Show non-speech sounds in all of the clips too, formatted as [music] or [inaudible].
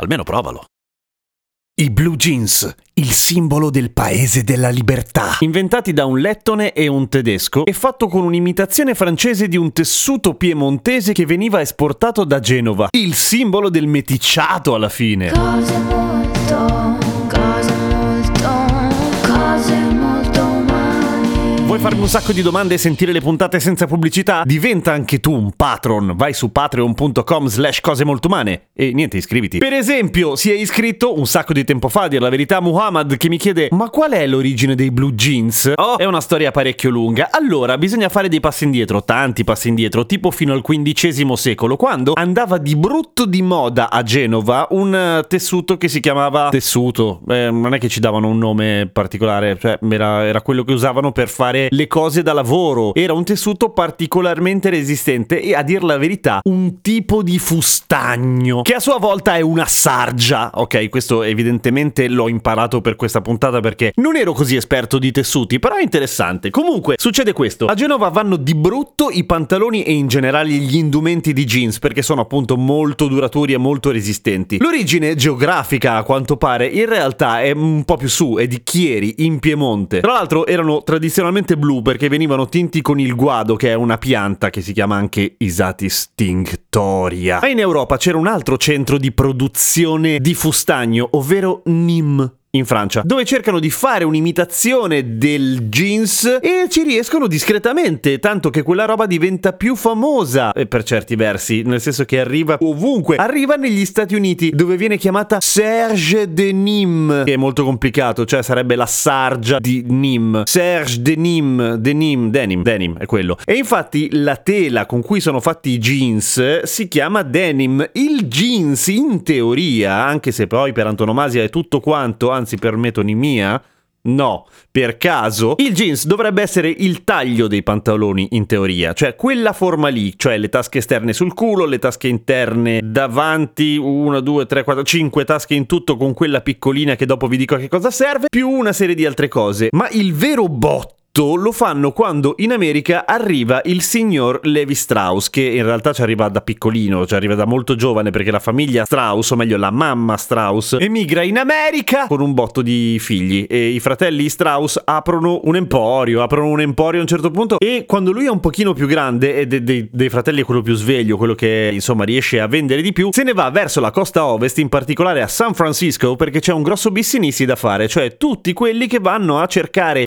Almeno provalo. I blue jeans, il simbolo del paese della libertà. Inventati da un lettone e un tedesco e fatto con un'imitazione francese di un tessuto piemontese che veniva esportato da Genova. Il simbolo del meticciato alla fine. Cose molto, Vuoi farmi un sacco di domande e sentire le puntate senza pubblicità? Diventa anche tu un patron. Vai su patreon.com slash cose molto umane e niente, iscriviti. Per esempio, si è iscritto un sacco di tempo fa, a dire la verità, Muhammad che mi chiede ma qual è l'origine dei blue jeans? Oh, è una storia parecchio lunga. Allora, bisogna fare dei passi indietro, tanti passi indietro, tipo fino al XV secolo, quando andava di brutto di moda a Genova un eh, tessuto che si chiamava tessuto. Eh, non è che ci davano un nome particolare, cioè era, era quello che usavano per fare le cose da lavoro. Era un tessuto particolarmente resistente e a dir la verità un tipo di fustagno che a sua volta è una sargia. Ok, questo evidentemente l'ho imparato per questa puntata perché non ero così esperto di tessuti, però è interessante. Comunque, succede questo. A Genova vanno di brutto i pantaloni e in generale gli indumenti di jeans perché sono appunto molto duraturi e molto resistenti. L'origine geografica, a quanto pare, in realtà è un po' più su, è di Chieri, in Piemonte. Tra l'altro erano tradizionalmente blu perché venivano tinti con il guado, che è una pianta che si chiama anche Isatis tinctoria. Ma in Europa c'era un altro centro di produzione di fustagno, ovvero Nîmes in Francia, dove cercano di fare un'imitazione del jeans e ci riescono discretamente, tanto che quella roba diventa più famosa e per certi versi, nel senso che arriva ovunque. Arriva negli Stati Uniti, dove viene chiamata Serge de Nîmes, che è molto complicato, cioè sarebbe la sargia di Nîmes. Serge de Nîmes, de Nîmes, denim, denim è quello. E infatti la tela con cui sono fatti i jeans si chiama denim. Il jeans in teoria, anche se poi per antonomasia è tutto quanto, anzi per metonimia, no, per caso, il jeans dovrebbe essere il taglio dei pantaloni in teoria, cioè quella forma lì, cioè le tasche esterne sul culo, le tasche interne davanti, 1, 2, 3, 4, 5 tasche in tutto con quella piccolina che dopo vi dico a che cosa serve, più una serie di altre cose. Ma il vero botto lo fanno quando in America arriva il signor Levi Strauss, che in realtà ci arriva da piccolino, ci arriva da molto giovane perché la famiglia Strauss, o meglio la mamma Strauss, emigra in America con un botto di figli. E i fratelli Strauss aprono un emporio, aprono un emporio a un certo punto e quando lui è un pochino più grande e de- de- dei fratelli è quello più sveglio, quello che insomma riesce a vendere di più, se ne va verso la costa ovest, in particolare a San Francisco, perché c'è un grosso business da fare, cioè tutti quelli che vanno a cercare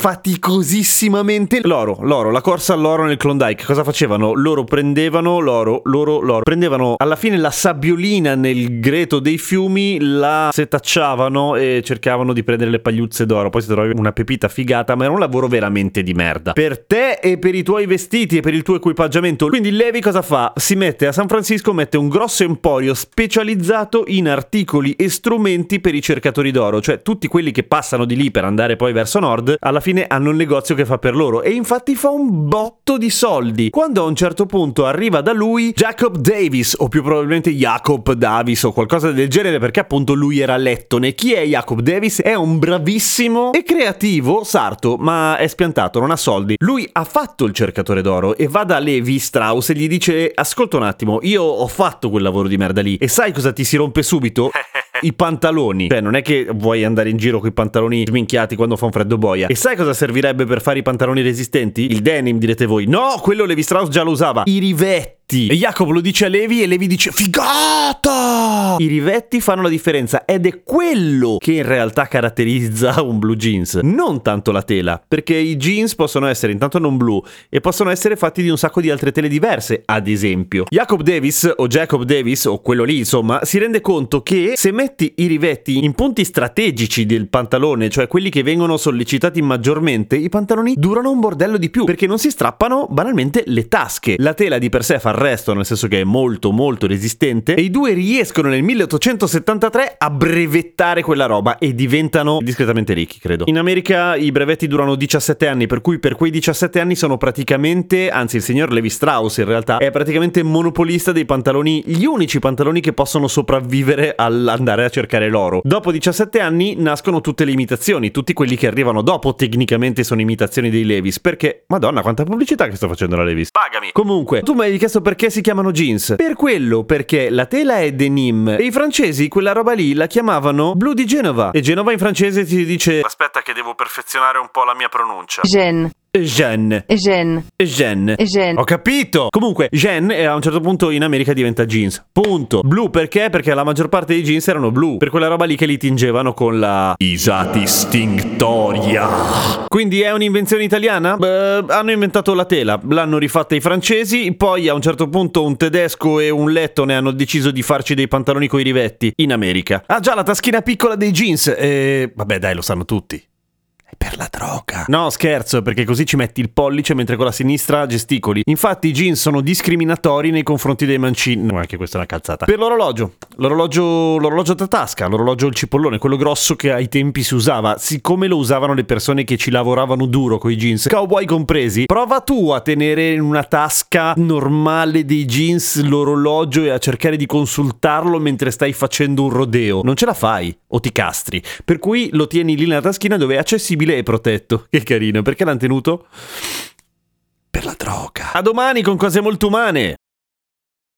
faticosissimamente l'oro, l'oro, la corsa all'oro nel Klondike. Cosa facevano? Loro prendevano l'oro, loro, l'oro, prendevano alla fine la sabbiolina nel greto dei fiumi, la setacciavano e cercavano di prendere le pagliuzze d'oro. Poi si trovavi una pepita figata, ma era un lavoro veramente di merda. Per te e per i tuoi vestiti e per il tuo equipaggiamento. Quindi Levi cosa fa? Si mette a San Francisco, mette un grosso emporio specializzato in articoli e strumenti per i cercatori d'oro, cioè tutti quelli che passano di lì per andare poi verso nord, alla fine hanno un negozio che fa per loro e infatti fa un botto di soldi. Quando a un certo punto arriva da lui Jacob Davis o più probabilmente Jacob Davis o qualcosa del genere perché appunto lui era lettone. Chi è Jacob Davis? È un bravissimo e creativo sarto, ma è spiantato, non ha soldi. Lui ha fatto il cercatore d'oro e va da Levi Strauss e gli dice ascolta un attimo, io ho fatto quel lavoro di merda lì e sai cosa ti si rompe subito? [laughs] I pantaloni. Cioè, non è che vuoi andare in giro con i pantaloni sminchiati quando fa un freddo boia. E sai cosa servirebbe per fare i pantaloni resistenti? Il denim, direte voi. No, quello Levi Strauss già lo usava. I rivetti. E Jacob lo dice a Levi e Levi dice figata! I rivetti fanno la differenza ed è quello che in realtà caratterizza [laughs] un blue jeans, non tanto la tela, perché i jeans possono essere intanto non blu e possono essere fatti di un sacco di altre tele diverse, ad esempio. Jacob Davis o Jacob Davis o quello lì, insomma, si rende conto che se metti i rivetti in punti strategici del pantalone, cioè quelli che vengono sollecitati maggiormente, i pantaloni durano un bordello di più perché non si strappano banalmente le tasche. La tela di per sé fa il resto, nel senso che è molto molto resistente e i due riescono nel nel 1873 a brevettare quella roba e diventano discretamente ricchi, credo. In America i brevetti durano 17 anni, per cui per quei 17 anni sono praticamente, anzi il signor Levi Strauss in realtà è praticamente monopolista dei pantaloni, gli unici pantaloni che possono sopravvivere all'andare a cercare l'oro. Dopo 17 anni nascono tutte le imitazioni, tutti quelli che arrivano dopo tecnicamente sono imitazioni dei Levis, perché madonna quanta pubblicità che sto facendo la Levis. Pagami. Comunque, tu mi hai chiesto perché si chiamano jeans. Per quello, perché la tela è denim e i francesi quella roba lì la chiamavano blu di Genova. E Genova in francese si dice Aspetta che devo perfezionare un po' la mia pronuncia. Gêne, Jeanne. gêne, Jeanne. gêne. Ho capito! Comunque, Jeanne eh, a un certo punto in America diventa jeans. Punto. Blu perché? Perché la maggior parte dei jeans erano blu. Per quella roba lì che li tingevano con la Isati Stinctoria. Quindi è un'invenzione italiana? Beh, hanno inventato la tela, l'hanno rifatta i francesi, poi a un certo punto un tedesco e un lettone hanno deciso di farci dei pantaloni coi rivetti in America. Ah già, la taschina piccola dei jeans. E... Vabbè dai, lo sanno tutti. È per la droga. No, scherzo, perché così ci metti il pollice mentre con la sinistra gesticoli. Infatti i jeans sono discriminatori nei confronti dei mancini. No, anche questa è una calzata. Per l'orologio. L'orologio, l'orologio da tasca, l'orologio il cipollone, quello grosso che ai tempi si usava. Siccome lo usavano le persone che ci lavoravano duro con i jeans, cowboy compresi, prova tu a tenere in una tasca normale dei jeans l'orologio e a cercare di consultarlo mentre stai facendo un rodeo. Non ce la fai o ti castri. Per cui lo tieni lì nella taschina dove è accessibile e protetto. Che carino, perché l'hanno tenuto? Per la droga. A domani con cose molto umane.